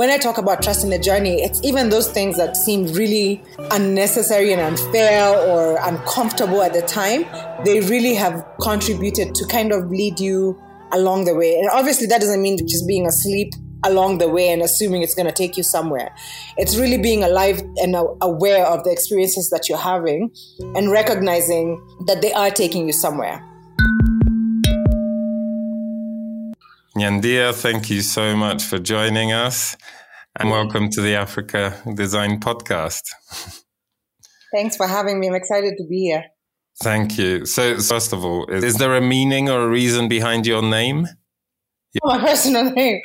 when I talk about trust in the journey, it's even those things that seem really unnecessary and unfair or uncomfortable at the time. They really have contributed to kind of lead you along the way. And obviously, that doesn't mean just being asleep along the way and assuming it's going to take you somewhere. It's really being alive and aware of the experiences that you're having and recognizing that they are taking you somewhere. Nyandia, thank you so much for joining us and welcome to the Africa Design Podcast. Thanks for having me. I'm excited to be here. Thank you. So, first of all, is, is there a meaning or a reason behind your name? Yeah. My personal name.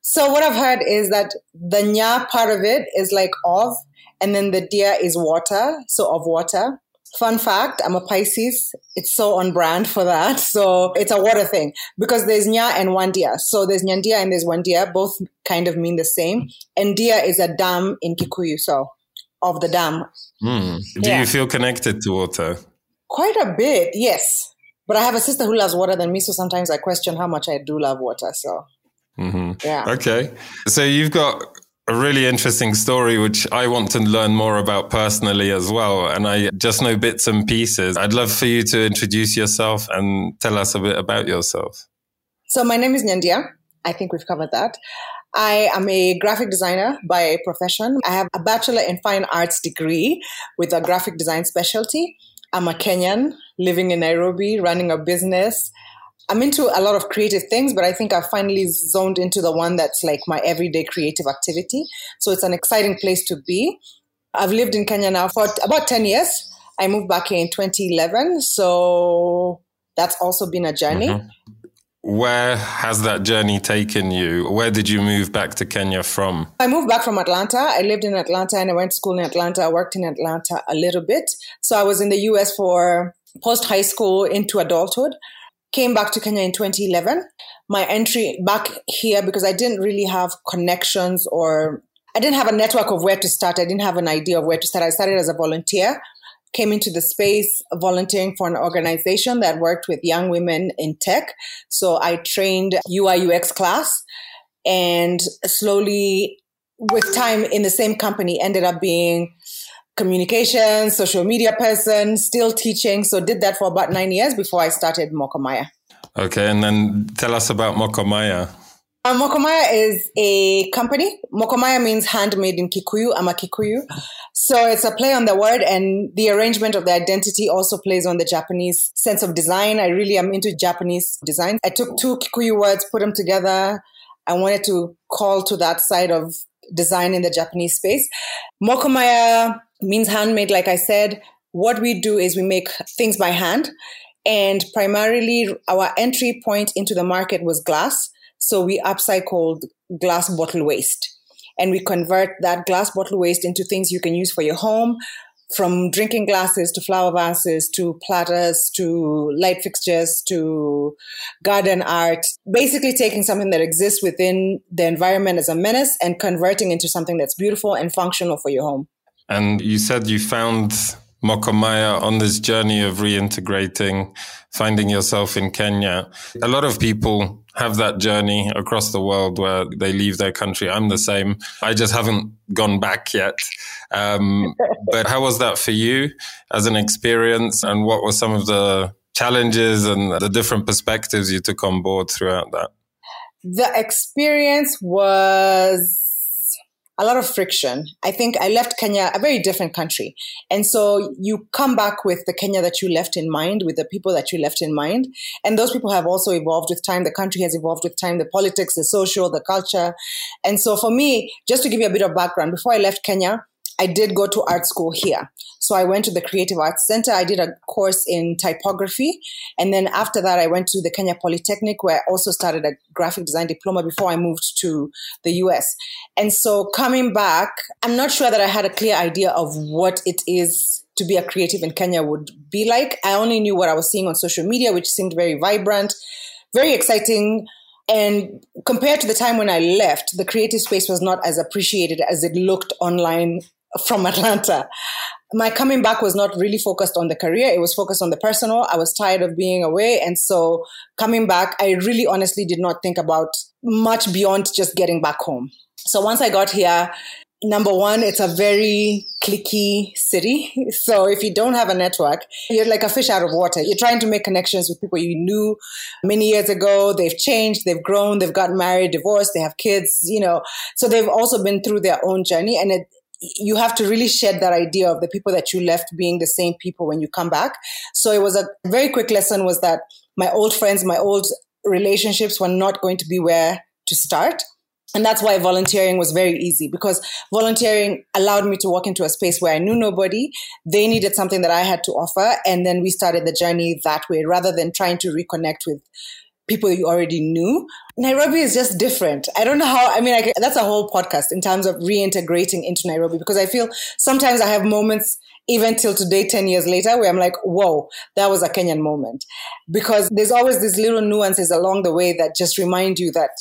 So, what I've heard is that the nya part of it is like of, and then the dia is water, so of water. Fun fact, I'm a Pisces. It's so on brand for that. So it's a water thing because there's Nya and Wandia. So there's Nyandia and there's Wandia. Both kind of mean the same. And Dia is a dam in Kikuyu. So of the dam. Mm. Do yeah. you feel connected to water? Quite a bit, yes. But I have a sister who loves water than me. So sometimes I question how much I do love water. So Mm-hmm. Yeah. Okay. So you've got a really interesting story, which I want to learn more about personally as well. And I just know bits and pieces. I'd love for you to introduce yourself and tell us a bit about yourself. So my name is Nyandia. I think we've covered that. I am a graphic designer by profession. I have a bachelor in fine arts degree with a graphic design specialty. I'm a Kenyan living in Nairobi, running a business I'm into a lot of creative things, but I think I've finally zoned into the one that's like my everyday creative activity. So it's an exciting place to be. I've lived in Kenya now for about 10 years. I moved back here in 2011. So that's also been a journey. Mm-hmm. Where has that journey taken you? Where did you move back to Kenya from? I moved back from Atlanta. I lived in Atlanta and I went to school in Atlanta. I worked in Atlanta a little bit. So I was in the US for post high school into adulthood came back to Kenya in 2011. My entry back here because I didn't really have connections or I didn't have a network of where to start. I didn't have an idea of where to start. I started as a volunteer, came into the space volunteering for an organization that worked with young women in tech. So I trained UI UX class and slowly with time in the same company ended up being communication, social media person, still teaching. So did that for about nine years before I started Mokomaya. Okay, and then tell us about Mokomaya. Uh, Mokomaya is a company. Mokomaya means handmade in Kikuyu. I'm a Kikuyu. So it's a play on the word and the arrangement of the identity also plays on the Japanese sense of design. I really am into Japanese design. I took two Kikuyu words, put them together. I wanted to call to that side of design in the Japanese space. Mokomaya means handmade, like I said. What we do is we make things by hand. And primarily, our entry point into the market was glass. So we upcycled glass bottle waste. And we convert that glass bottle waste into things you can use for your home, from drinking glasses to flower vases to platters to light fixtures to garden art. Basically, taking something that exists within the environment as a menace and converting into something that's beautiful and functional for your home. And you said you found Mokomaya on this journey of reintegrating, finding yourself in Kenya. A lot of people have that journey across the world where they leave their country. I'm the same. I just haven't gone back yet. Um, but how was that for you as an experience? And what were some of the challenges and the different perspectives you took on board throughout that? The experience was a lot of friction. I think I left Kenya, a very different country. And so you come back with the Kenya that you left in mind, with the people that you left in mind. And those people have also evolved with time. The country has evolved with time, the politics, the social, the culture. And so for me, just to give you a bit of background, before I left Kenya, I did go to art school here. So I went to the Creative Arts Center. I did a course in typography. And then after that, I went to the Kenya Polytechnic, where I also started a graphic design diploma before I moved to the US. And so coming back, I'm not sure that I had a clear idea of what it is to be a creative in Kenya would be like. I only knew what I was seeing on social media, which seemed very vibrant, very exciting. And compared to the time when I left, the creative space was not as appreciated as it looked online from Atlanta. my coming back was not really focused on the career. It was focused on the personal. I was tired of being away. And so coming back, I really honestly did not think about much beyond just getting back home. So once I got here, number one, it's a very cliquey city. So if you don't have a network, you're like a fish out of water. You're trying to make connections with people you knew many years ago. They've changed, they've grown, they've gotten married, divorced, they have kids, you know. So they've also been through their own journey. And it, you have to really shed that idea of the people that you left being the same people when you come back. So it was a very quick lesson was that my old friends, my old relationships were not going to be where to start. And that's why volunteering was very easy because volunteering allowed me to walk into a space where I knew nobody. They needed something that I had to offer. And then we started the journey that way rather than trying to reconnect with people you already knew. Nairobi is just different. I don't know how, I mean, I, that's a whole podcast in terms of reintegrating into Nairobi because I feel sometimes I have moments even till today, 10 years later, where I'm like, whoa, that was a Kenyan moment. Because there's always these little nuances along the way that just remind you that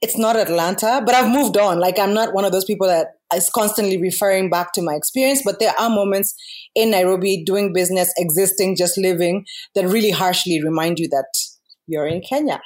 it's not Atlanta, but I've moved on. Like I'm not one of those people that is constantly referring back to my experience, but there are moments in Nairobi doing business, existing, just living that really harshly remind you that you're in Kenya.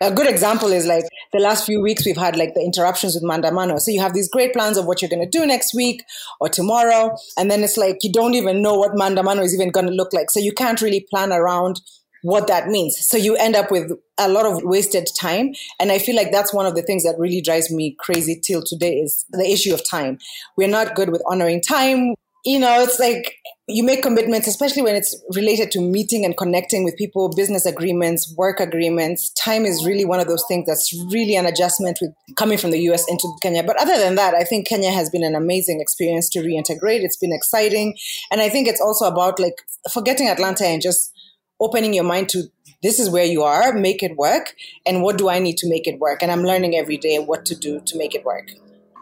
A good example is like the last few weeks we've had like the interruptions with maandamano. So you have these great plans of what you're going to do next week or tomorrow. And then it's like you don't even know what maandamano is even going to look like. So you can't really plan around what that means. So you end up with a lot of wasted time. And I feel like that's one of the things that really drives me crazy till today is the issue of time. We're not good with honoring time. You know, it's like you make commitments, especially when it's related to meeting and connecting with people, business agreements, work agreements. Time is really one of those things that's really an adjustment with coming from the US into Kenya. But other than that, I think Kenya has been an amazing experience to reintegrate. It's been exciting. And I think it's also about like forgetting Atlanta and just opening your mind to this is where you are, make it work, and what do I need to make it work? And I'm learning every day what to do to make it work.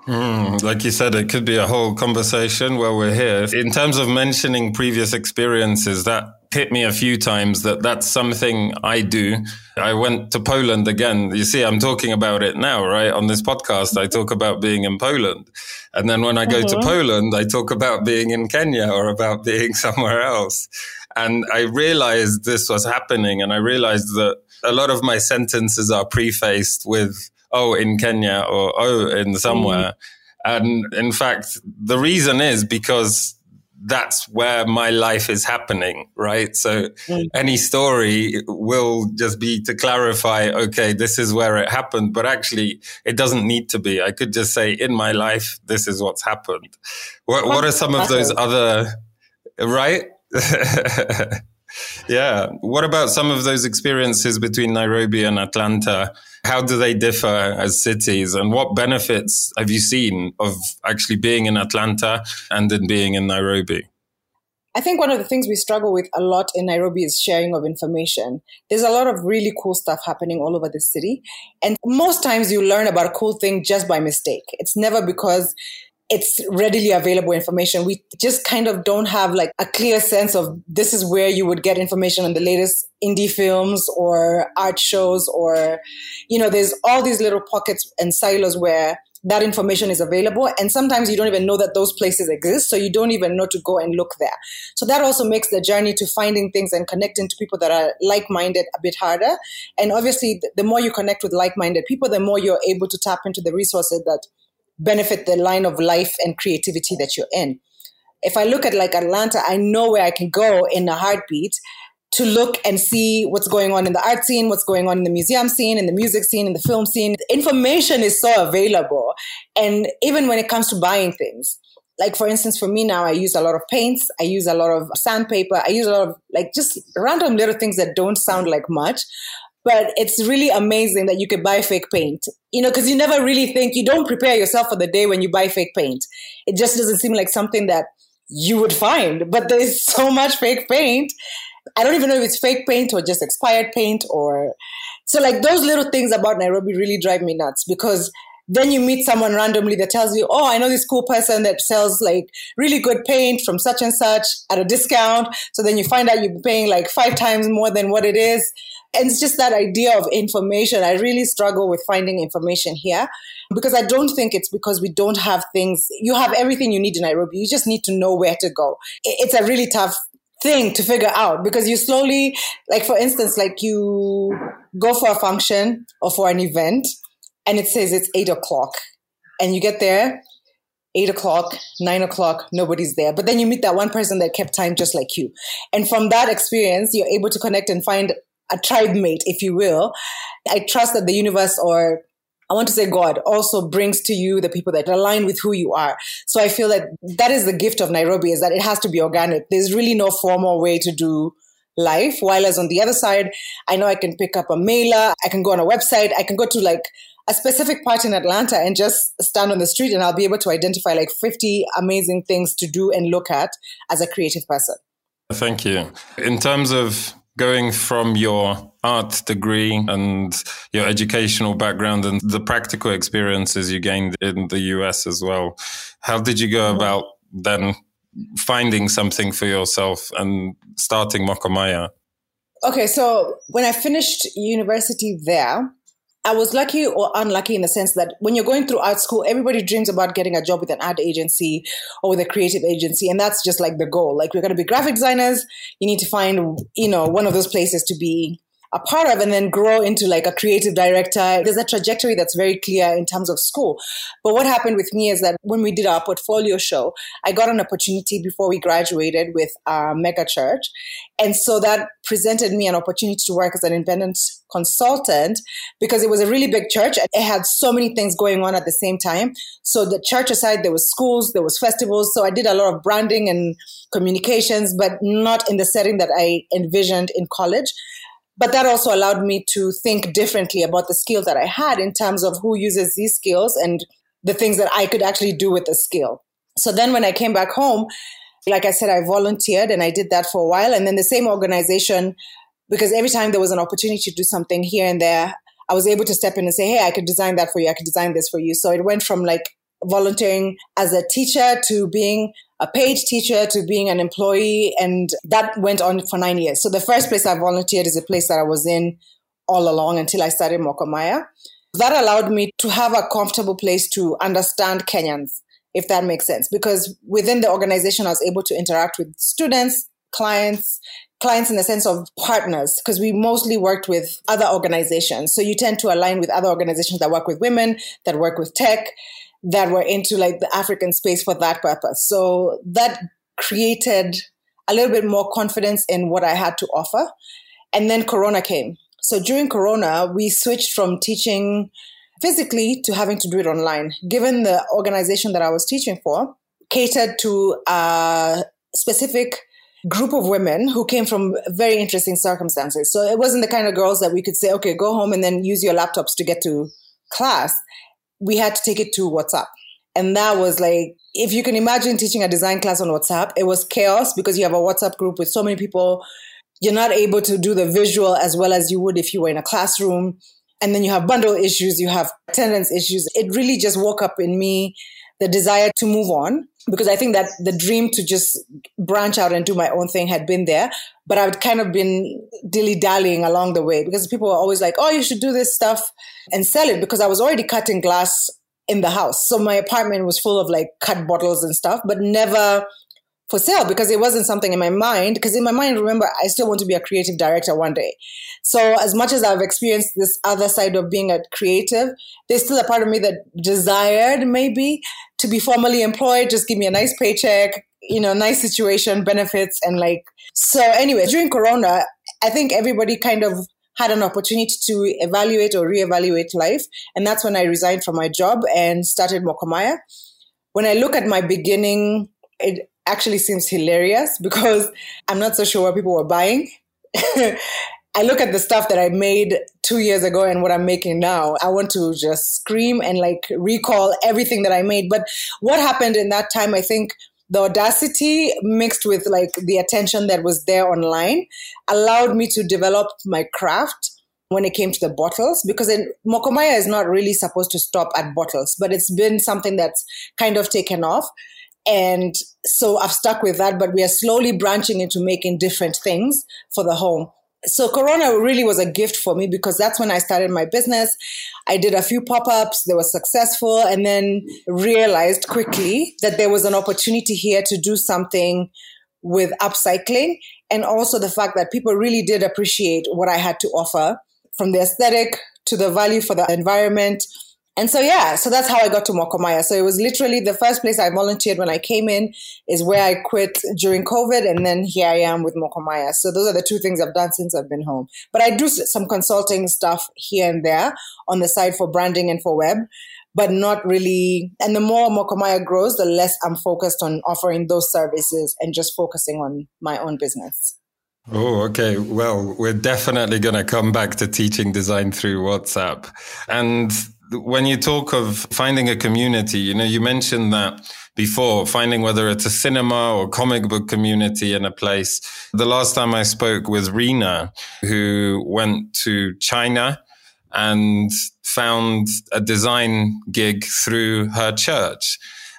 Mm, like you said, it could be a whole conversation while we're here. In terms of mentioning previous experiences, that hit me a few times that that's something I do. I went to Poland again. You see, I'm talking about it now, right? On this podcast, I talk about being in Poland. And then when I go mm-hmm. to Poland, I talk about being in Kenya or about being somewhere else. And I realized this was happening. And I realized that a lot of my sentences are prefaced with, oh, in Kenya or oh, in somewhere. Mm. And in fact, the reason is because that's where my life is happening, right? So mm. any story will just be to clarify, okay, this is where it happened, but actually it doesn't need to be. I could just say in my life, this is what's happened. What, what are some of those other, right? yeah. What about some of those experiences between Nairobi and Atlanta? How do they differ as cities? And what benefits have you seen of actually being in Atlanta and in being in Nairobi? I think one of the things we struggle with a lot in Nairobi is sharing of information. There's a lot of really cool stuff happening all over the city. And most times you learn about a cool thing just by mistake. It's never because it's readily available information. We just kind of don't have like a clear sense of this is where you would get information on the latest indie films or art shows or, you know, there's all these little pockets and silos where that information is available. And sometimes you don't even know that those places exist. So you don't even know to go and look there. So that also makes the journey to finding things and connecting to people that are like minded a bit harder. And obviously, the more you connect with like minded people, the more you're able to tap into the resources that benefit the line of life and creativity that you're in. If I look at like Atlanta, I know where I can go in a heartbeat to look and see what's going on in the art scene, what's going on in the museum scene, in the music scene, in the film scene. Information is so available. And even when it comes to buying things, like for instance, for me now, I use a lot of paints, I use a lot of sandpaper, I use a lot of like just random little things that don't sound like much. But it's really amazing that you could buy fake paint, you know, because you never really think, you don't prepare yourself for the day when you buy fake paint. It just doesn't seem like something that you would find. But there's so much fake paint. I don't even know if it's fake paint or just expired paint or. So, like, those little things about Nairobi really drive me nuts because Then you meet someone randomly that tells you, Oh, I know this cool person that sells like really good paint from such and such at a discount. So then you find out you're paying like five times more than what it is. And it's just that idea of information. I really struggle with finding information here because I don't think it's because we don't have things. You have everything you need in Nairobi. You just need to know where to go. It's a really tough thing to figure out because you slowly, like for instance, like you go for a function or for an event and it says it's eight o'clock and you get there eight o'clock, nine o'clock, nobody's there. But then you meet that one person that kept time just like you. And from that experience, you're able to connect and find a tribe mate, if you will. I trust that the universe or I want to say God also brings to you the people that align with who you are. So I feel that that is the gift of Nairobi is that it has to be organic. There's really no formal way to do life. While as on the other side, I know I can pick up a mailer, I can go on a website, I can go to like a specific part in Atlanta and just stand on the street and I'll be able to identify like 50 amazing things to do and look at as a creative person. Thank you. In terms of going from your art degree and your educational background and the practical experiences you gained in the US as well, how did you go mm-hmm. about then finding something for yourself and starting Mokomaya? Okay, so when I finished university there, I was lucky or unlucky in the sense that when you're going through art school, everybody dreams about getting a job with an ad agency or with a creative agency. And that's just like the goal. Like, we're going to be graphic designers. You need to find, you know, one of those places to be a part of and then grow into like a creative director. There's a trajectory that's very clear in terms of school. But what happened with me is that when we did our portfolio show, I got an opportunity before we graduated with a mega church. And so that presented me an opportunity to work as an independent consultant because it was a really big church. It had so many things going on at the same time. So the church aside, there was schools, there was festivals. So I did a lot of branding and communications, but not in the setting that I envisioned in college. But that also allowed me to think differently about the skill that I had in terms of who uses these skills and the things that I could actually do with the skill. So then when I came back home, like I said, I volunteered and I did that for a while. And then the same organization, because every time there was an opportunity to do something here and there, I was able to step in and say, Hey, I could design that for you. I could design this for you. So it went from like volunteering as a teacher to being a paid teacher to being an employee. And that went on for nine years. So the first place I volunteered is a place that I was in all along until I started Mokomaya. That allowed me to have a comfortable place to understand Kenyans, if that makes sense. Because within the organization, I was able to interact with students, clients, clients in the sense of partners, because we mostly worked with other organizations. So you tend to align with other organizations that work with women, that work with tech that were into like the African space for that purpose. So that created a little bit more confidence in what I had to offer. And then Corona came. So during Corona, we switched from teaching physically to having to do it online. Given the organization that I was teaching for, catered to a specific group of women who came from very interesting circumstances. So it wasn't the kind of girls that we could say, okay, go home and then use your laptops to get to class we had to take it to WhatsApp. And that was like, if you can imagine teaching a design class on WhatsApp, it was chaos because you have a WhatsApp group with so many people. You're not able to do the visual as well as you would if you were in a classroom. And then you have bundle issues, you have attendance issues. It really just woke up in me the desire to move on because I think that the dream to just branch out and do my own thing had been there, but I'd kind of been dilly dallying along the way because people were always like, "Oh, you should do this stuff and sell it," because I was already cutting glass in the house, so my apartment was full of like cut bottles and stuff, but never for sale because it wasn't something in my mind. Because in my mind, remember, I still want to be a creative director one day. So as much as I've experienced this other side of being a creative, there's still a part of me that desired maybe to be formally employed, just give me a nice paycheck, you know, nice situation, benefits, and like, so anyway, during Corona, I think everybody kind of had an opportunity to evaluate or reevaluate life. And that's when I resigned from my job and started Mokomaya. When I look at my beginning, it actually seems hilarious because I'm not so sure what people were buying. I look at the stuff that I made two years ago and what I'm making now. I want to just scream and like recall everything that I made. But what happened in that time, I think the audacity mixed with like the attention that was there online allowed me to develop my craft when it came to the bottles because in, Mokomaya is not really supposed to stop at bottles, but it's been something that's kind of taken off. And so I've stuck with that, but we are slowly branching into making different things for the home. So Corona really was a gift for me because that's when I started my business. I did a few pop-ups, they were successful, and then realized quickly that there was an opportunity here to do something with upcycling and also the fact that people really did appreciate what I had to offer from the aesthetic to the value for the environment. And so, yeah, so that's how I got to Mokomaya. So it was literally the first place I volunteered when I came in is where I quit during COVID. And then here I am with Mokomaya. So those are the two things I've done since I've been home. But I do some consulting stuff here and there on the side for branding and for web, but not really. And the more Mokomaya grows, the less I'm focused on offering those services and just focusing on my own business. Oh, okay. Well, we're definitely going to come back to teaching design through WhatsApp. And when you talk of finding a community, you know, you mentioned that before, finding whether it's a cinema or comic book community in a place. The last time I spoke with Rena, who went to China and found a design gig through her church.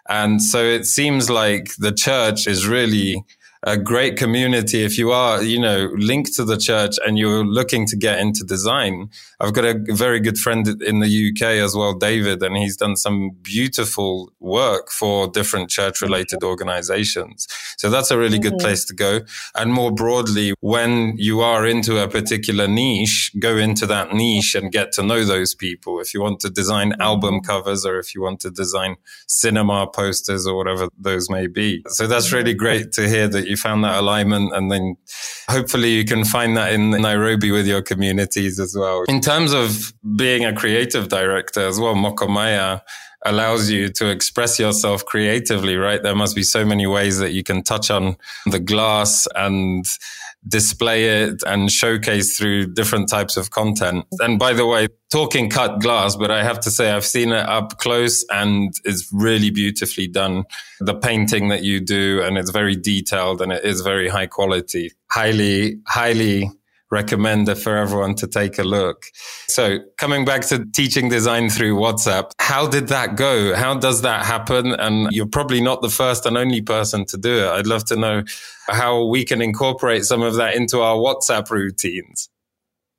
And so it seems like the church is really a great community if you are, you know, linked to the church and you're looking to get into design. I've got a very good friend in the UK as well, David, and he's done some beautiful work for different church related organizations. So that's a really mm-hmm. good place to go. And more broadly, when you are into a particular niche, go into that niche and get to know those people. If you want to design album mm-hmm. covers or if you want to design cinema posters or whatever those may be. So that's really mm-hmm. great to hear that you found that alignment and then hopefully you can find that in Nairobi with your communities as well. In terms of being a creative director as well, Mokomaya allows you to express yourself creatively, right? There must be so many ways that you can touch on the glass and display it and showcase through different types of content. And by the way, talking cut glass, but I have to say I've seen it up close and it's really beautifully done. The painting that you do and it's very detailed and it is very high quality. Highly, highly recommend for everyone to take a look. So coming back to teaching design through WhatsApp, how did that go? How does that happen? And you're probably not the first and only person to do it. I'd love to know how we can incorporate some of that into our WhatsApp routines.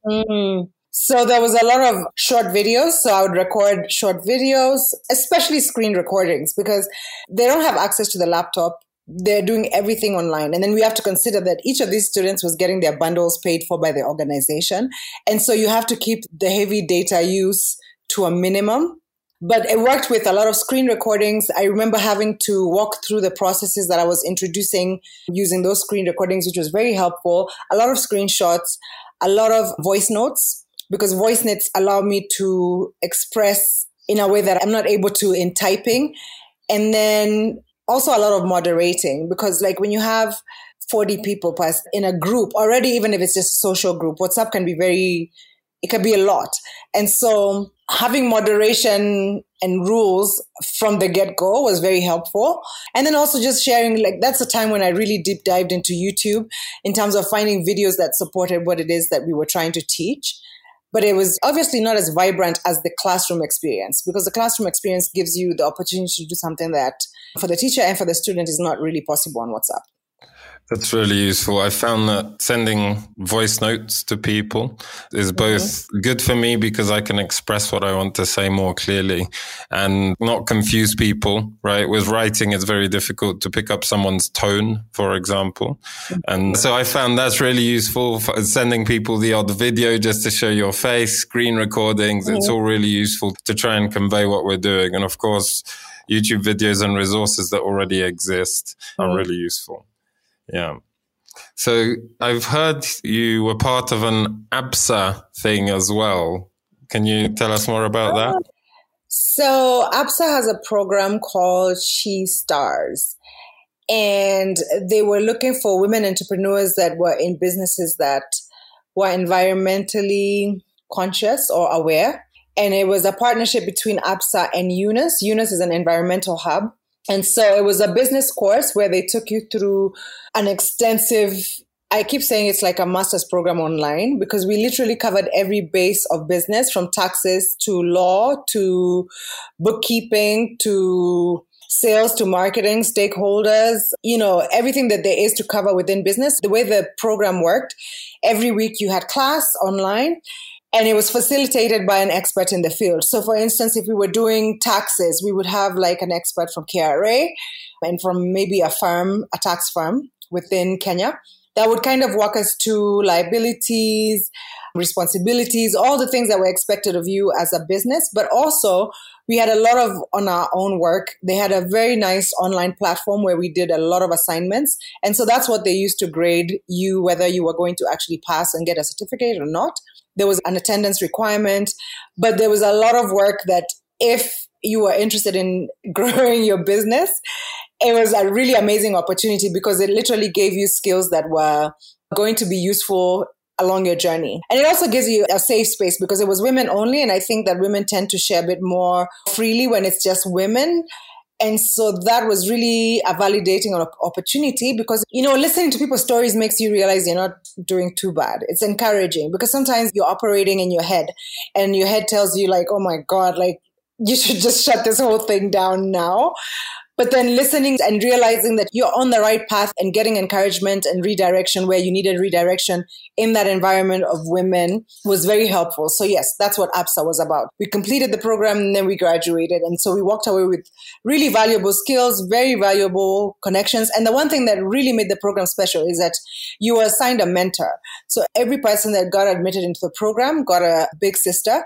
Mm. So there was a lot of short videos. So I would record short videos, especially screen recordings because they don't have access to the laptop they're doing everything online. And then we have to consider that each of these students was getting their bundles paid for by the organization. And so you have to keep the heavy data use to a minimum. But it worked with a lot of screen recordings. I remember having to walk through the processes that I was introducing using those screen recordings, which was very helpful. A lot of screenshots, a lot of voice notes, because voice notes allow me to express in a way that I'm not able to in typing. And then also a lot of moderating because like when you have 40 people plus in a group already even if it's just a social group whatsapp can be very it can be a lot. And so having moderation and rules from the get-go was very helpful. And then also just sharing like that's the time when i really deep dived into youtube in terms of finding videos that supported what it is that we were trying to teach but it was obviously not as vibrant as the classroom experience because the classroom experience gives you the opportunity to do something that for the teacher and for the student is not really possible on WhatsApp. That's really useful. I found that sending voice notes to people is both mm-hmm. good for me because I can express what I want to say more clearly and not confuse people, right? With writing, it's very difficult to pick up someone's tone, for example. Mm-hmm. And so I found that's really useful for sending people the odd video just to show your face, screen recordings. Mm-hmm. It's all really useful to try and convey what we're doing. And of course, YouTube videos and resources that already exist are mm-hmm. really useful. Yeah. So I've heard you were part of an ABSA thing as well. Can you tell us more about that? Um, so ABSA has a program called She Stars. And they were looking for women entrepreneurs that were in businesses that were environmentally conscious or aware. And it was a partnership between ABSA and UNIS. UNIS is an environmental hub. And so it was a business course where they took you through an extensive I keep saying it's like a master's program online because we literally covered every base of business from taxes to law to bookkeeping to sales to marketing, stakeholders, you know, everything that there is to cover within business. The way the program worked, every week you had class online and it was facilitated by an expert in the field. So, for instance, if we were doing taxes, we would have like an expert from KRA and from maybe a firm, a tax firm within Kenya that would kind of walk us to liabilities, responsibilities, all the things that were expected of you as a business, but also we had a lot of on our own work. They had a very nice online platform where we did a lot of assignments. And so that's what they used to grade you, whether you were going to actually pass and get a certificate or not. There was an attendance requirement, but there was a lot of work that if you were interested in growing your business, it was a really amazing opportunity because it literally gave you skills that were going to be useful along your journey. And it also gives you a safe space because it was women only. And I think that women tend to share a bit more freely when it's just women. And so that was really a validating opportunity because, you know, listening to people's stories makes you realize you're not doing too bad. It's encouraging because sometimes you're operating in your head and your head tells you like, oh my God, like you should just shut this whole thing down now. But then listening and realizing that you're on the right path and getting encouragement and redirection where you needed redirection in that environment of women was very helpful. So yes, that's what ABSA was about. We completed the program and then we graduated. And so we walked away with really valuable skills, very valuable connections. And the one thing that really made the program special is that you were assigned a mentor. So every person that got admitted into the program got a big sister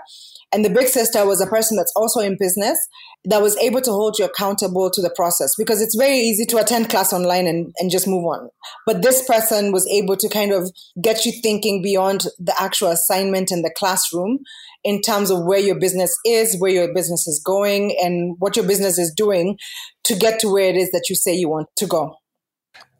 and the big sister was a person that's also in business that was able to hold you accountable to the process because it's very easy to attend class online and, and just move on. But this person was able to kind of get you thinking beyond the actual assignment in the classroom in terms of where your business is, where your business is going, and what your business is doing to get to where it is that you say you want to go.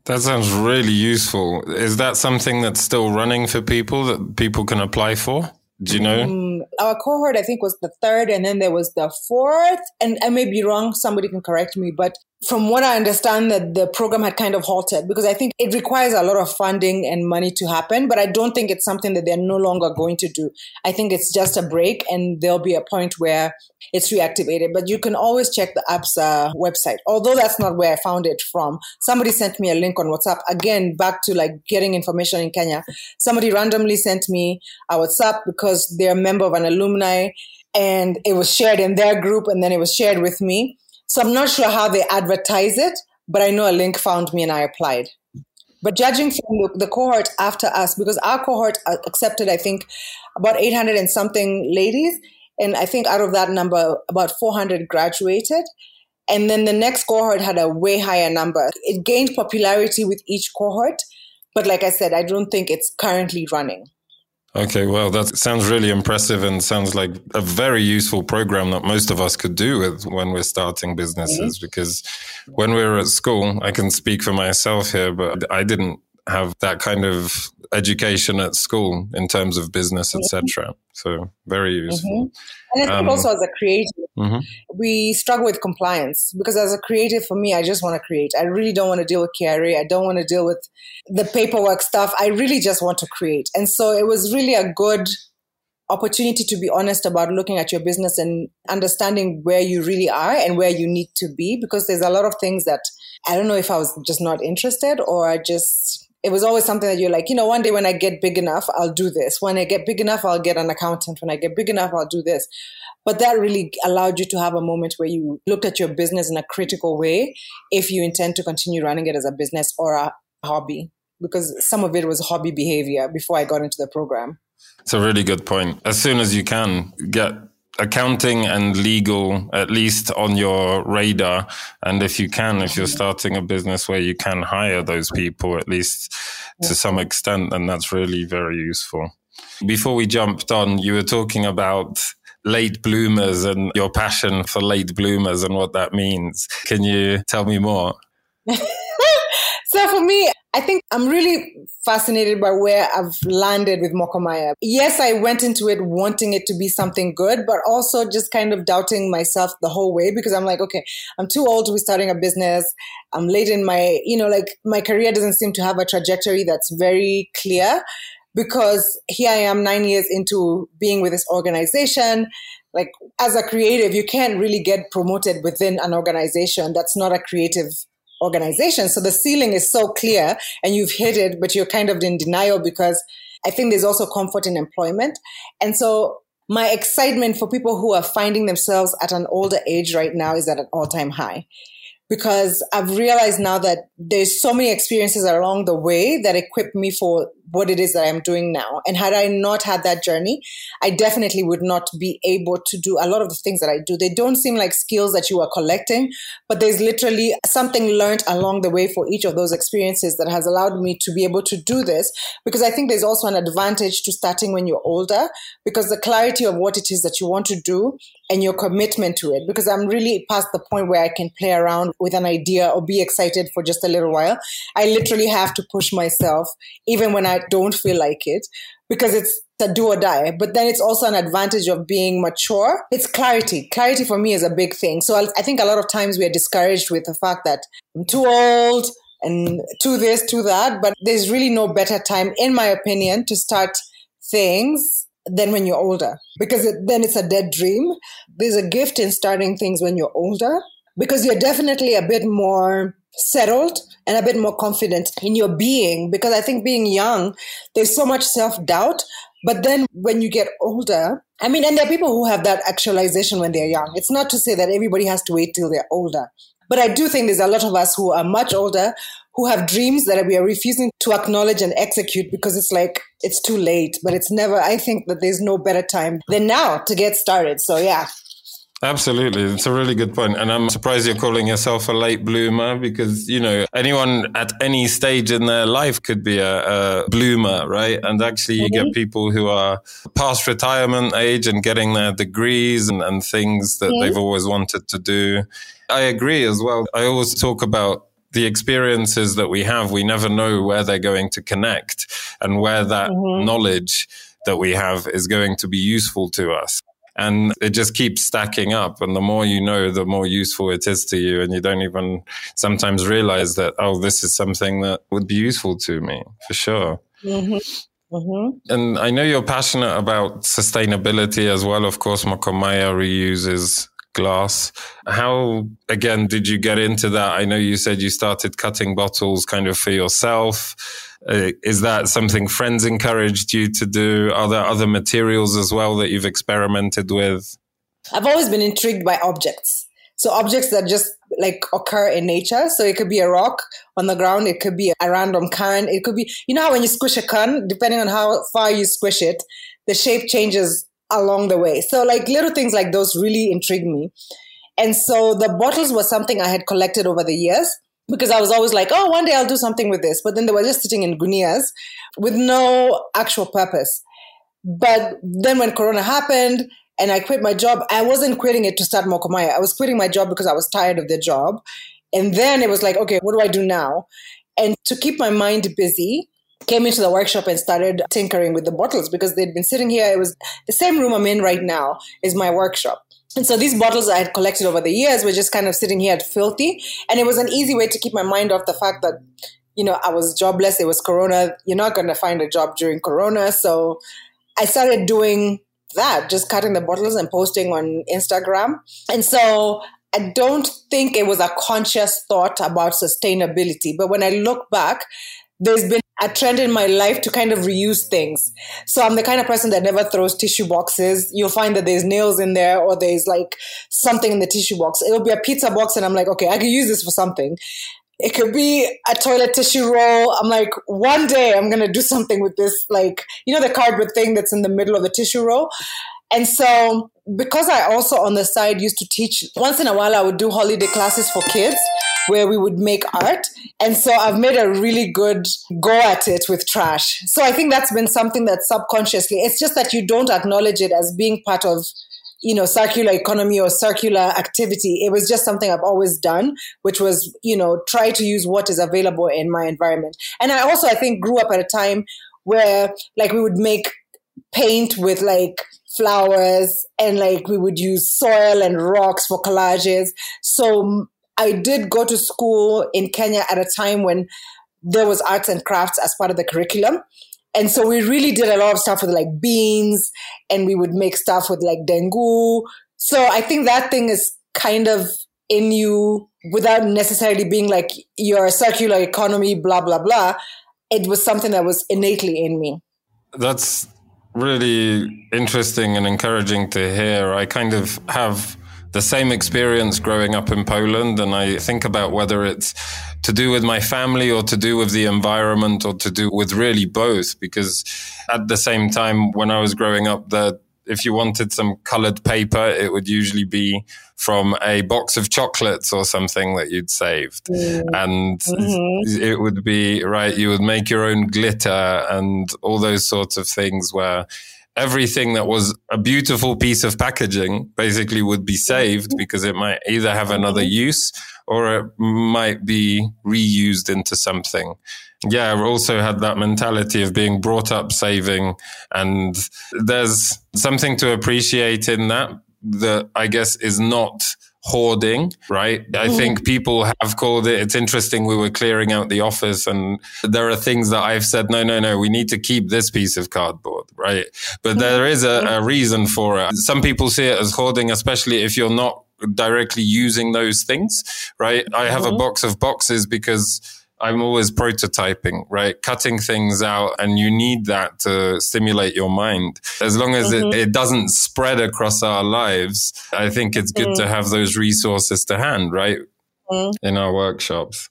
That sounds really useful. Is that something that's still running for people that people can apply for? Do you know? Um, our cohort, I think, was the third, and then there was the fourth. And I may be wrong, somebody can correct me, but from what I understand, that the program had kind of halted because I think it requires a lot of funding and money to happen. But I don't think it's something that they're no longer going to do. I think it's just a break, and there'll be a point where it's reactivated. But you can always check the ABSA uh, website. Although that's not where I found it from. Somebody sent me a link on WhatsApp. Again, back to like getting information in Kenya. Somebody randomly sent me a WhatsApp because they're a member of an alumni, and it was shared in their group, and then it was shared with me so I'm not sure how they advertise it, but I know a link found me and I applied. But judging from the, the cohort after us, because our cohort uh, accepted, I think, about 800 and something ladies. And I think out of that number, about 400 graduated. And then the next cohort had a way higher number. It gained popularity with each cohort. But like I said, I don't think it's currently running. Okay, well, that sounds really impressive and sounds like a very useful program that most of us could do with when we're starting businesses. Mm-hmm. Because when we were at school, I can speak for myself here, but I didn't have that kind of education at school in terms of business, etc. So very useful. Mm-hmm. And I think um, also as a creative, mm-hmm. we struggle with compliance because as a creative, for me, I just want to create. I really don't want to deal with KRA. I don't want to deal with the paperwork stuff. I really just want to create. And so it was really a good opportunity to be honest about looking at your business and understanding where you really are and where you need to be because there's a lot of things that I don't know if I was just not interested or I just it was always something that you're like, you know, one day when I get big enough, I'll do this. When I get big enough, I'll get an accountant. When I get big enough, I'll do this. But that really allowed you to have a moment where you looked at your business in a critical way if you intend to continue running it as a business or a hobby, because some of it was hobby behavior before I got into the program. It's a really good point. As soon as you can, get accounting and legal at least on your radar. And if you can if you're starting a business where you can hire those people at least to some extent then that's really very useful. Before we jumped on you were talking about late bloomers and your passion for late bloomers and what that means. Can you tell me more? So for me I think I'm really fascinated by where I've landed with Mokomaya. Yes, I went into it wanting it to be something good, but also just kind of doubting myself the whole way because I'm like, okay, I'm too old to be starting a business. I'm late in my, you know, like my career doesn't seem to have a trajectory that's very clear because here I am nine years into being with this organization. Like as a creative, you can't really get promoted within an organization that's not a creative organization. So the ceiling is so clear and you've hit it, but you're kind of in denial because I think there's also comfort in employment. And so my excitement for people who are finding themselves at an older age right now is at an all time high because I've realized now that there's so many experiences along the way that equip me for what it is that I'm doing now. And had I not had that journey, I definitely would not be able to do a lot of the things that I do. They don't seem like skills that you are collecting, but there's literally something learned along the way for each of those experiences that has allowed me to be able to do this. Because I think there's also an advantage to starting when you're older because the clarity of what it is that you want to do and your commitment to it. Because I'm really past the point where I can play around with an idea or be excited for just a little while. I literally have to push myself even when I don't feel like it because it's a do or die. But then it's also an advantage of being mature. It's clarity. Clarity for me is a big thing. So I think a lot of times we are discouraged with the fact that I'm too old and to this, to that. But there's really no better time, in my opinion, to start things than when you're older because it, then it's a dead dream. There's a gift in starting things when you're older because you're definitely a bit more settled and a bit more confident in your being because I think being young, there's so much self doubt. But then when you get older, I mean, and there are people who have that actualization when they're young. It's not to say that everybody has to wait till they're older. But I do think there's a lot of us who are much older who have dreams that we are refusing to acknowledge and execute because it's like it's too late. But it's never, I think that there's no better time than now to get started. So yeah, Absolutely. It's a really good point. And I'm surprised you're calling yourself a late bloomer because, you know, anyone at any stage in their life could be a, a bloomer, right? And actually, you mm-hmm. get people who are past retirement age and getting their degrees and, and things that mm-hmm. they've always wanted to do. I agree as well. I always talk about the experiences that we have, we never know where they're going to connect and where that mm-hmm. knowledge that we have is going to be useful to us. And it just keeps stacking up. And the more you know, the more useful it is to you. And you don't even sometimes realize that, oh, this is something that would be useful to me for sure. Mm-hmm. Mm-hmm. And I know you're passionate about sustainability as well. Of course, Mokomaya reuses glass. How, again, did you get into that? I know you said you started cutting bottles kind of for yourself. Uh, is that something friends encouraged you to do? Are there other materials as well that you've experimented with? I've always been intrigued by objects. So objects that just like occur in nature. So it could be a rock on the ground. It could be a random can. It could be, you know how when you squish a can, depending on how far you squish it, the shape changes along the way. So like little things like those really intrigue me. And so the bottles were something I had collected over the years because I was always like, oh, one day I'll do something with this. But then they were just sitting in gunias with no actual purpose. But then when Corona happened and I quit my job, I wasn't quitting it to start Mokomaya. I was quitting my job because I was tired of the job. And then it was like, okay, what do I do now? And to keep my mind busy, came into the workshop and started tinkering with the bottles because they'd been sitting here. It was the same room I'm in right now is my workshop. And so these bottles I had collected over the years were just kind of sitting here at filthy. And it was an easy way to keep my mind off the fact that, you know, I was jobless. It was Corona. You're not going to find a job during Corona. So I started doing that, just cutting the bottles and posting on Instagram. And so I don't think it was a conscious thought about sustainability. But when I look back, there's been a trend in my life to kind of reuse things. So I'm the kind of person that never throws tissue boxes. You'll find that there's nails in there or there's like something in the tissue box. It'll be a pizza box and I'm like, okay, I could use this for something. It could be a toilet tissue roll. I'm like, one day I'm going to do something with this, like, you know, the cardboard thing that's in the middle of the tissue roll. And so because I also on the side used to teach once in a while, I would do holiday classes for kids where we would make art. And so I've made a really good go at it with trash. So I think that's been something that subconsciously, it's just that you don't acknowledge it as being part of you know, circular economy or circular activity. It was just something I've always done, which was, you know, try to use what is available in my environment. And I also, I think, grew up at a time where like we would make paint with like flowers and like we would use soil and rocks for collages. So I did go to school in Kenya at a time when there was arts and crafts as part of the curriculum. And so we really did a lot of stuff with like beans and we would make stuff with like dengu. So I think that thing is kind of in you without necessarily being like your circular economy, blah, blah, blah. It was something that was innately in me. That's really interesting and encouraging to hear. I kind of have the same experience growing up in Poland. And I think about whether it's to do with my family or to do with the environment or to do with really both. Because at the same time, when I was growing up, that if you wanted some colored paper, it would usually be from a box of chocolates or something that you'd saved. Mm. And mm-hmm. it would be, right, you would make your own glitter and all those sorts of things where everything that was a beautiful piece of packaging basically would be saved mm-hmm. because it might either have another mm-hmm. use or it might be reused into something. Yeah, I also had that mentality of being brought up saving. And there's something to appreciate in that, that I guess is not hoarding, right? I mm. think people have called it, it's interesting. We were clearing out the office and there are things that I've said, no, no, no, we need to keep this piece of cardboard, right? But there is a, a reason for it. Some people see it as hoarding, especially if you're not directly using those things, right? I have mm-hmm. a box of boxes because I'm always prototyping, right? Cutting things out and you need that to stimulate your mind. As long as mm-hmm. it, it, doesn't spread across our lives, I think it's good mm-hmm. to have those resources to hand, right? Mm-hmm. In our workshops.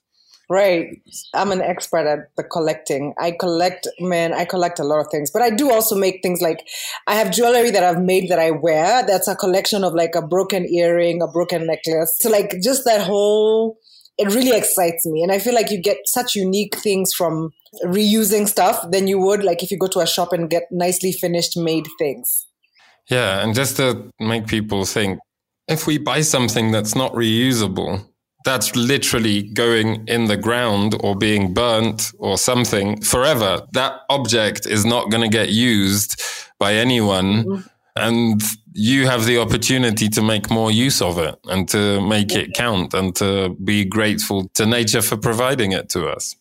Right. I'm an expert at the collecting. I collect, man, I collect a lot of things, but I do also make things like I have jewelry that I've made that I wear. That's a collection of like a broken earring, a broken necklace. So like just that whole it really excites me. And I feel like you get such unique things from reusing stuff than you would like if you go to a shop and get nicely finished made things. Yeah. And just to make people think, if we buy something that's not reusable, that's literally going in the ground or being burnt or something forever. That object is not going to get used by anyone. Mm-hmm. And you have the opportunity to make more use of it and to make it count and to be grateful to nature for providing it to us.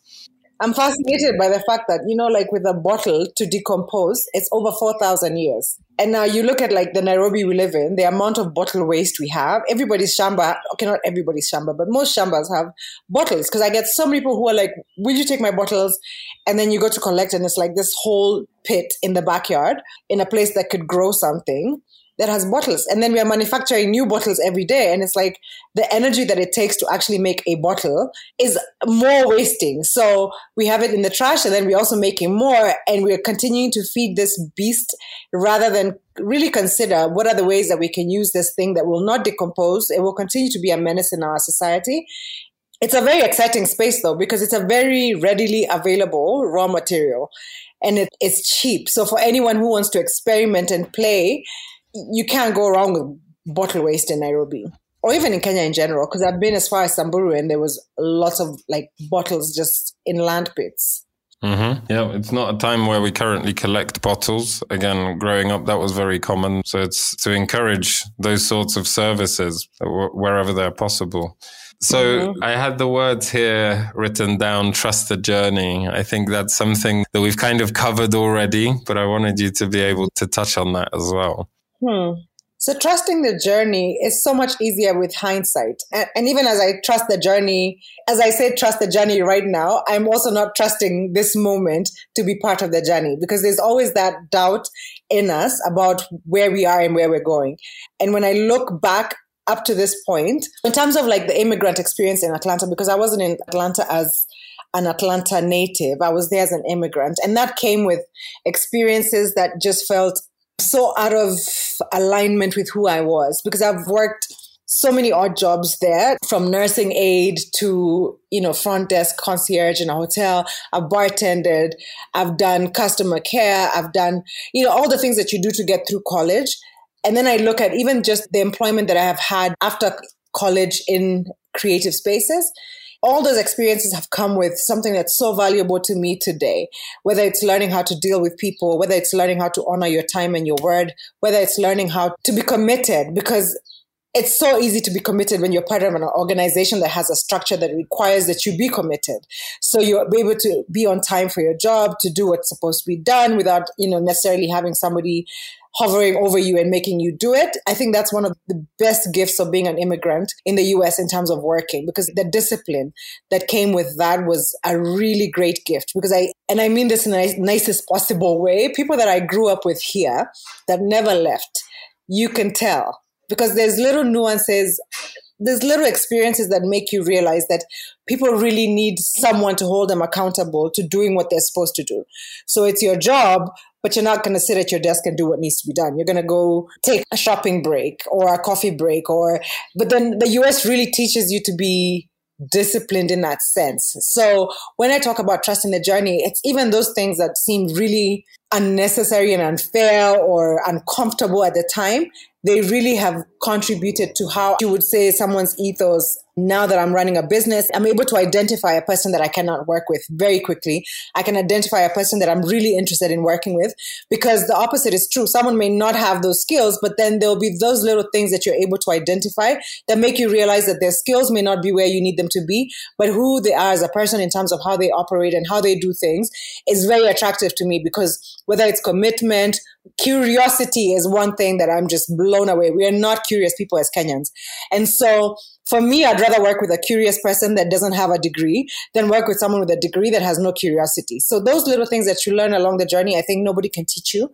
I'm fascinated by the fact that, you know, like with a bottle to decompose, it's over 4,000 years. And now you look at like the Nairobi we live in, the amount of bottle waste we have. Everybody's shamba, okay, not everybody's shamba, but most shambas have bottles. Cause I get some people who are like, will you take my bottles? And then you go to collect and it's like this whole pit in the backyard in a place that could grow something that has bottles. And then we are manufacturing new bottles every day. And it's like the energy that it takes to actually make a bottle is more wasting. So we have it in the trash and then we're also making more and we're continuing to feed this beast rather than really consider what are the ways that we can use this thing that will not decompose. It will continue to be a menace in our society. It's a very exciting space though, because it's a very readily available raw material and it, it's cheap. So for anyone who wants to experiment and play, you can't go wrong with bottle waste in Nairobi or even in Kenya in general, because I've been as far as Samburu and there was lots of like bottles just in land pits. Mm-hmm. Yeah, it's not a time where we currently collect bottles. Again, growing up, that was very common. So it's to encourage those sorts of services wherever they're possible. So mm-hmm. I had the words here written down, trust the journey. I think that's something that we've kind of covered already, but I wanted you to be able to touch on that as well. Hmm. So trusting the journey is so much easier with hindsight. And, and, even as I trust the journey, as I say, trust the journey right now, I'm also not trusting this moment to be part of the journey because there's always that doubt in us about where we are and where we're going. And when I look back up to this point, in terms of like the immigrant experience in Atlanta, because I wasn't in Atlanta as an Atlanta native. I was there as an immigrant. And that came with experiences that just felt so out of alignment with who I was because I've worked so many odd jobs there from nursing aide to you know front desk concierge in a hotel. I've bartended. I've done customer care. I've done you know all the things that you do to get through college. And then I look at even just the employment that I have had after college in creative spaces all those experiences have come with something that's so valuable to me today, whether it's learning how to deal with people, whether it's learning how to honor your time and your word, whether it's learning how to be committed, because it's so easy to be committed when you're part of an organization that has a structure that requires that you be committed. So you're able to be on time for your job, to do what's supposed to be done without, you know, necessarily having somebody hovering over you and making you do it. I think that's one of the best gifts of being an immigrant in the US in terms of working because the discipline that came with that was a really great gift because I, and I mean this in the nicest possible way, people that I grew up with here that never left, you can tell because there's little nuances there's little experiences that make you realize that people really need someone to hold them accountable to doing what they're supposed to do. So it's your job, but you're not going to sit at your desk and do what needs to be done. You're going to go take a shopping break or a coffee break or, but then the US really teaches you to be disciplined in that sense. So when I talk about trusting the journey, it's even those things that seem really unnecessary and unfair or uncomfortable at the time they really have contributed to how you would say someone's ethos now that I'm running a business, I'm able to identify a person that I cannot work with very quickly. I can identify a person that I'm really interested in working with because the opposite is true. Someone may not have those skills, but then there'll be those little things that you're able to identify that make you realize that their skills may not be where you need them to be, but who they are as a person in terms of how they operate and how they do things is very attractive to me because whether it's commitment, curiosity is one thing that I'm just blown away. We are not curious people as Kenyans. And so for me, I'd rather work with a curious person that doesn't have a degree than work with someone with a degree that has no curiosity. So those little things that you learn along the journey, I think nobody can teach you.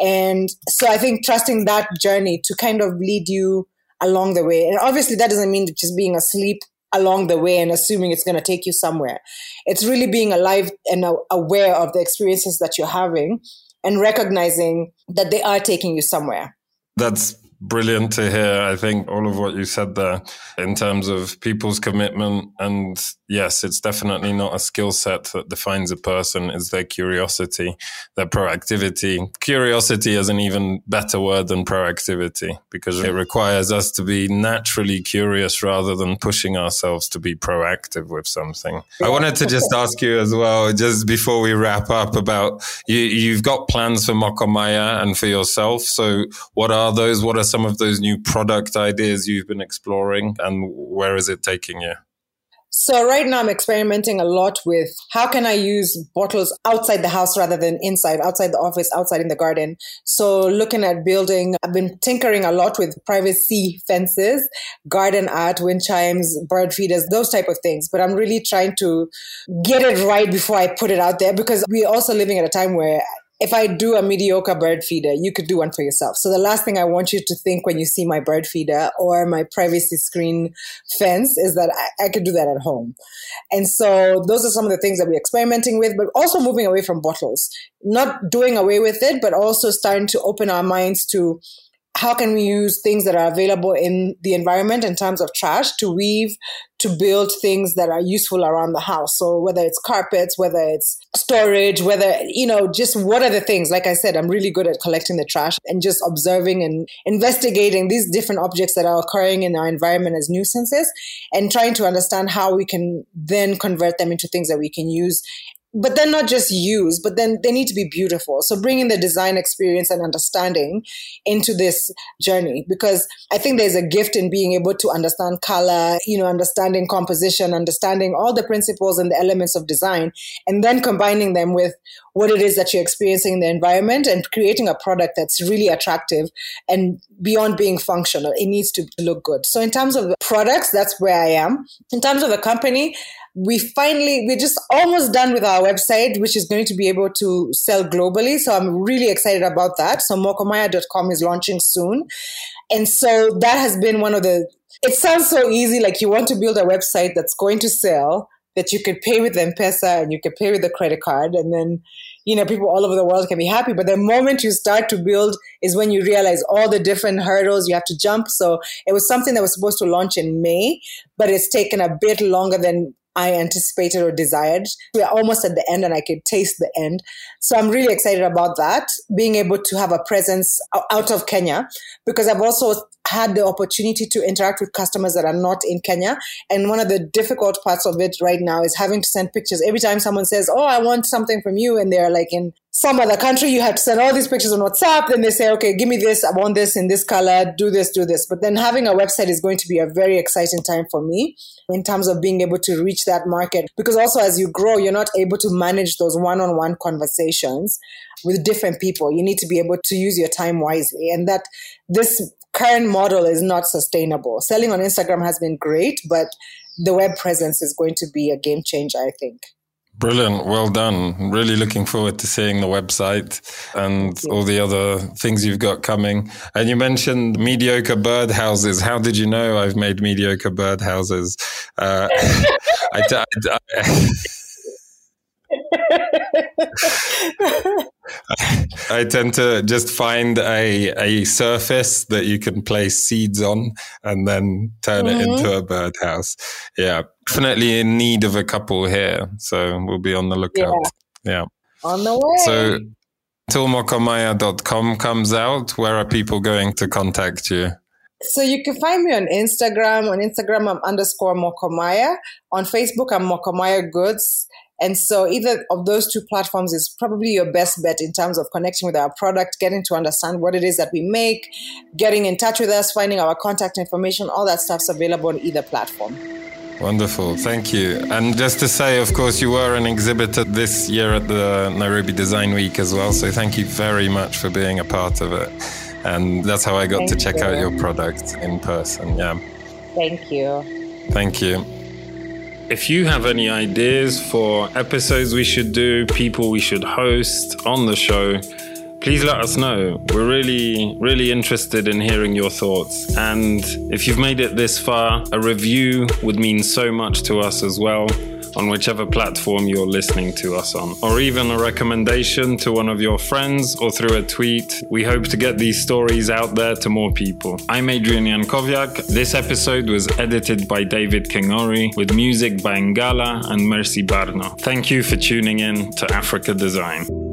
And so I think trusting that journey to kind of lead you along the way. And obviously that doesn't mean just being asleep along the way and assuming it's going to take you somewhere. It's really being alive and aware of the experiences that you're having and recognizing that they are taking you somewhere. That's brilliant to hear. I think all of what you said there in terms of people's commitment. And yes, it's definitely not a skill set that defines a person, is their curiosity, their proactivity. Curiosity is an even better word than proactivity because it requires us to be naturally curious rather than pushing ourselves to be proactive with something. I wanted to just ask you as well, just before we wrap up about you, you've got plans for Mokomaya and for yourself. So what are those? What are some of those new product ideas you've been exploring and where is it taking you? So right now I'm experimenting a lot with how can I use bottles outside the house rather than inside, outside the office, outside in the garden. So looking at building, I've been tinkering a lot with privacy fences, garden art, wind chimes, bird feeders, those type of things. But I'm really trying to get it right before I put it out there because we're also living at a time where if I do a mediocre bird feeder, you could do one for yourself. So the last thing I want you to think when you see my bird feeder or my privacy screen fence is that I, I could do that at home. And so those are some of the things that we're experimenting with, but also moving away from bottles, not doing away with it, but also starting to open our minds to how can we use things that are available in the environment in terms of trash to weave to build things that are useful around the house? So whether it's carpets whether it's storage whether you know just what are the things? Like i said i'm really good at collecting the trash and just observing and investigating these different objects that are occurring in our environment as nuisances and trying to understand how we can then convert them into things that we can use but then not just use, but then they need to be beautiful. So bringing the design experience and understanding into this journey, because I think there's a gift in being able to understand color, you know, understanding composition, understanding all the principles and the elements of design, and then combining them with what it is that you're experiencing in the environment and creating a product that's really attractive and beyond being functional. It needs to look good. So in terms of products, that's where I am. In terms of the company, we finally we're just almost done with our website which is going to be able to sell globally. So i'm really excited about that. So mokomaya.com is launching soon. And so that has been one of the it sounds so easy like you want to build a website that's going to sell that you could pay with m-pesa and you could pay with a credit card. And then you know people all over the world can be happy. But the moment you start to build is when you realize all the different hurdles you have to jump. So it was something that was supposed to launch in may but it's taken a bit longer than I anticipated or desired. We're almost at the end and I could taste the end. So I'm really excited about that, being able to have a presence out of Kenya because I've also had the opportunity to interact with customers that are not in Kenya. And one of the difficult parts of it right now is having to send pictures. Every time someone says, Oh, I want something from you, and they're like in some other country, you have to send all these pictures on WhatsApp. Then they say, okay, give me this. I want this in this color. Do this, do this. But then having a website is going to be a very exciting time for me in terms of being able to reach that market. Because also as you grow, you're not able to manage those one-on-one conversations with different people. You need to be able to use your time wisely. And that this current model is not sustainable. Selling on Instagram has been great, but the web presence is going to be a game changer, I think. Brilliant. Well done. Really looking forward to seeing the website and all the other things you've got coming. And you mentioned mediocre birdhouses. How did you know I've made mediocre birdhouses? Uh, I, I, I, I tend to just find a, a surface that you can place seeds on and then turn mm-hmm. it into mm-hmm. a birdhouse. Yeah, definitely in need of a couple here. So we'll be on the lookout. Yeah. yeah. On the way. So till mokomaya.com comes out, where are people going to contact you? So you can find me on Instagram. On Instagram, I'm underscore Mokomaya. On Facebook, I'm Mokomaya Goods. And so either of those two platforms is probably your best bet in terms of connecting with our product, getting to understand what it is that we make, getting in touch with us, finding our contact information, all that stuff's available on either platform. Wonderful. Thank you. And just to say, of course, you were an exhibitor this year at the Nairobi Design Week as well. So thank you very much for being a part of it. And that's how I got thank to check you. out your product in person. Yeah. Thank you. Thank you. If you have any ideas for episodes we should do, people we should host on the show, please let us know. We're really, really interested in hearing your thoughts. And if you've made it this far, a review would mean so much to us as well on whichever platform you're listening to us on, or even a recommendation to one of your friends or through a tweet. We hope to get these stories out there to more people. I'm Adrian Jankowiak. This episode was edited by David Kingori with music by Ngalah and Mercy Barno. Thank you for tuning in to Afrika Design.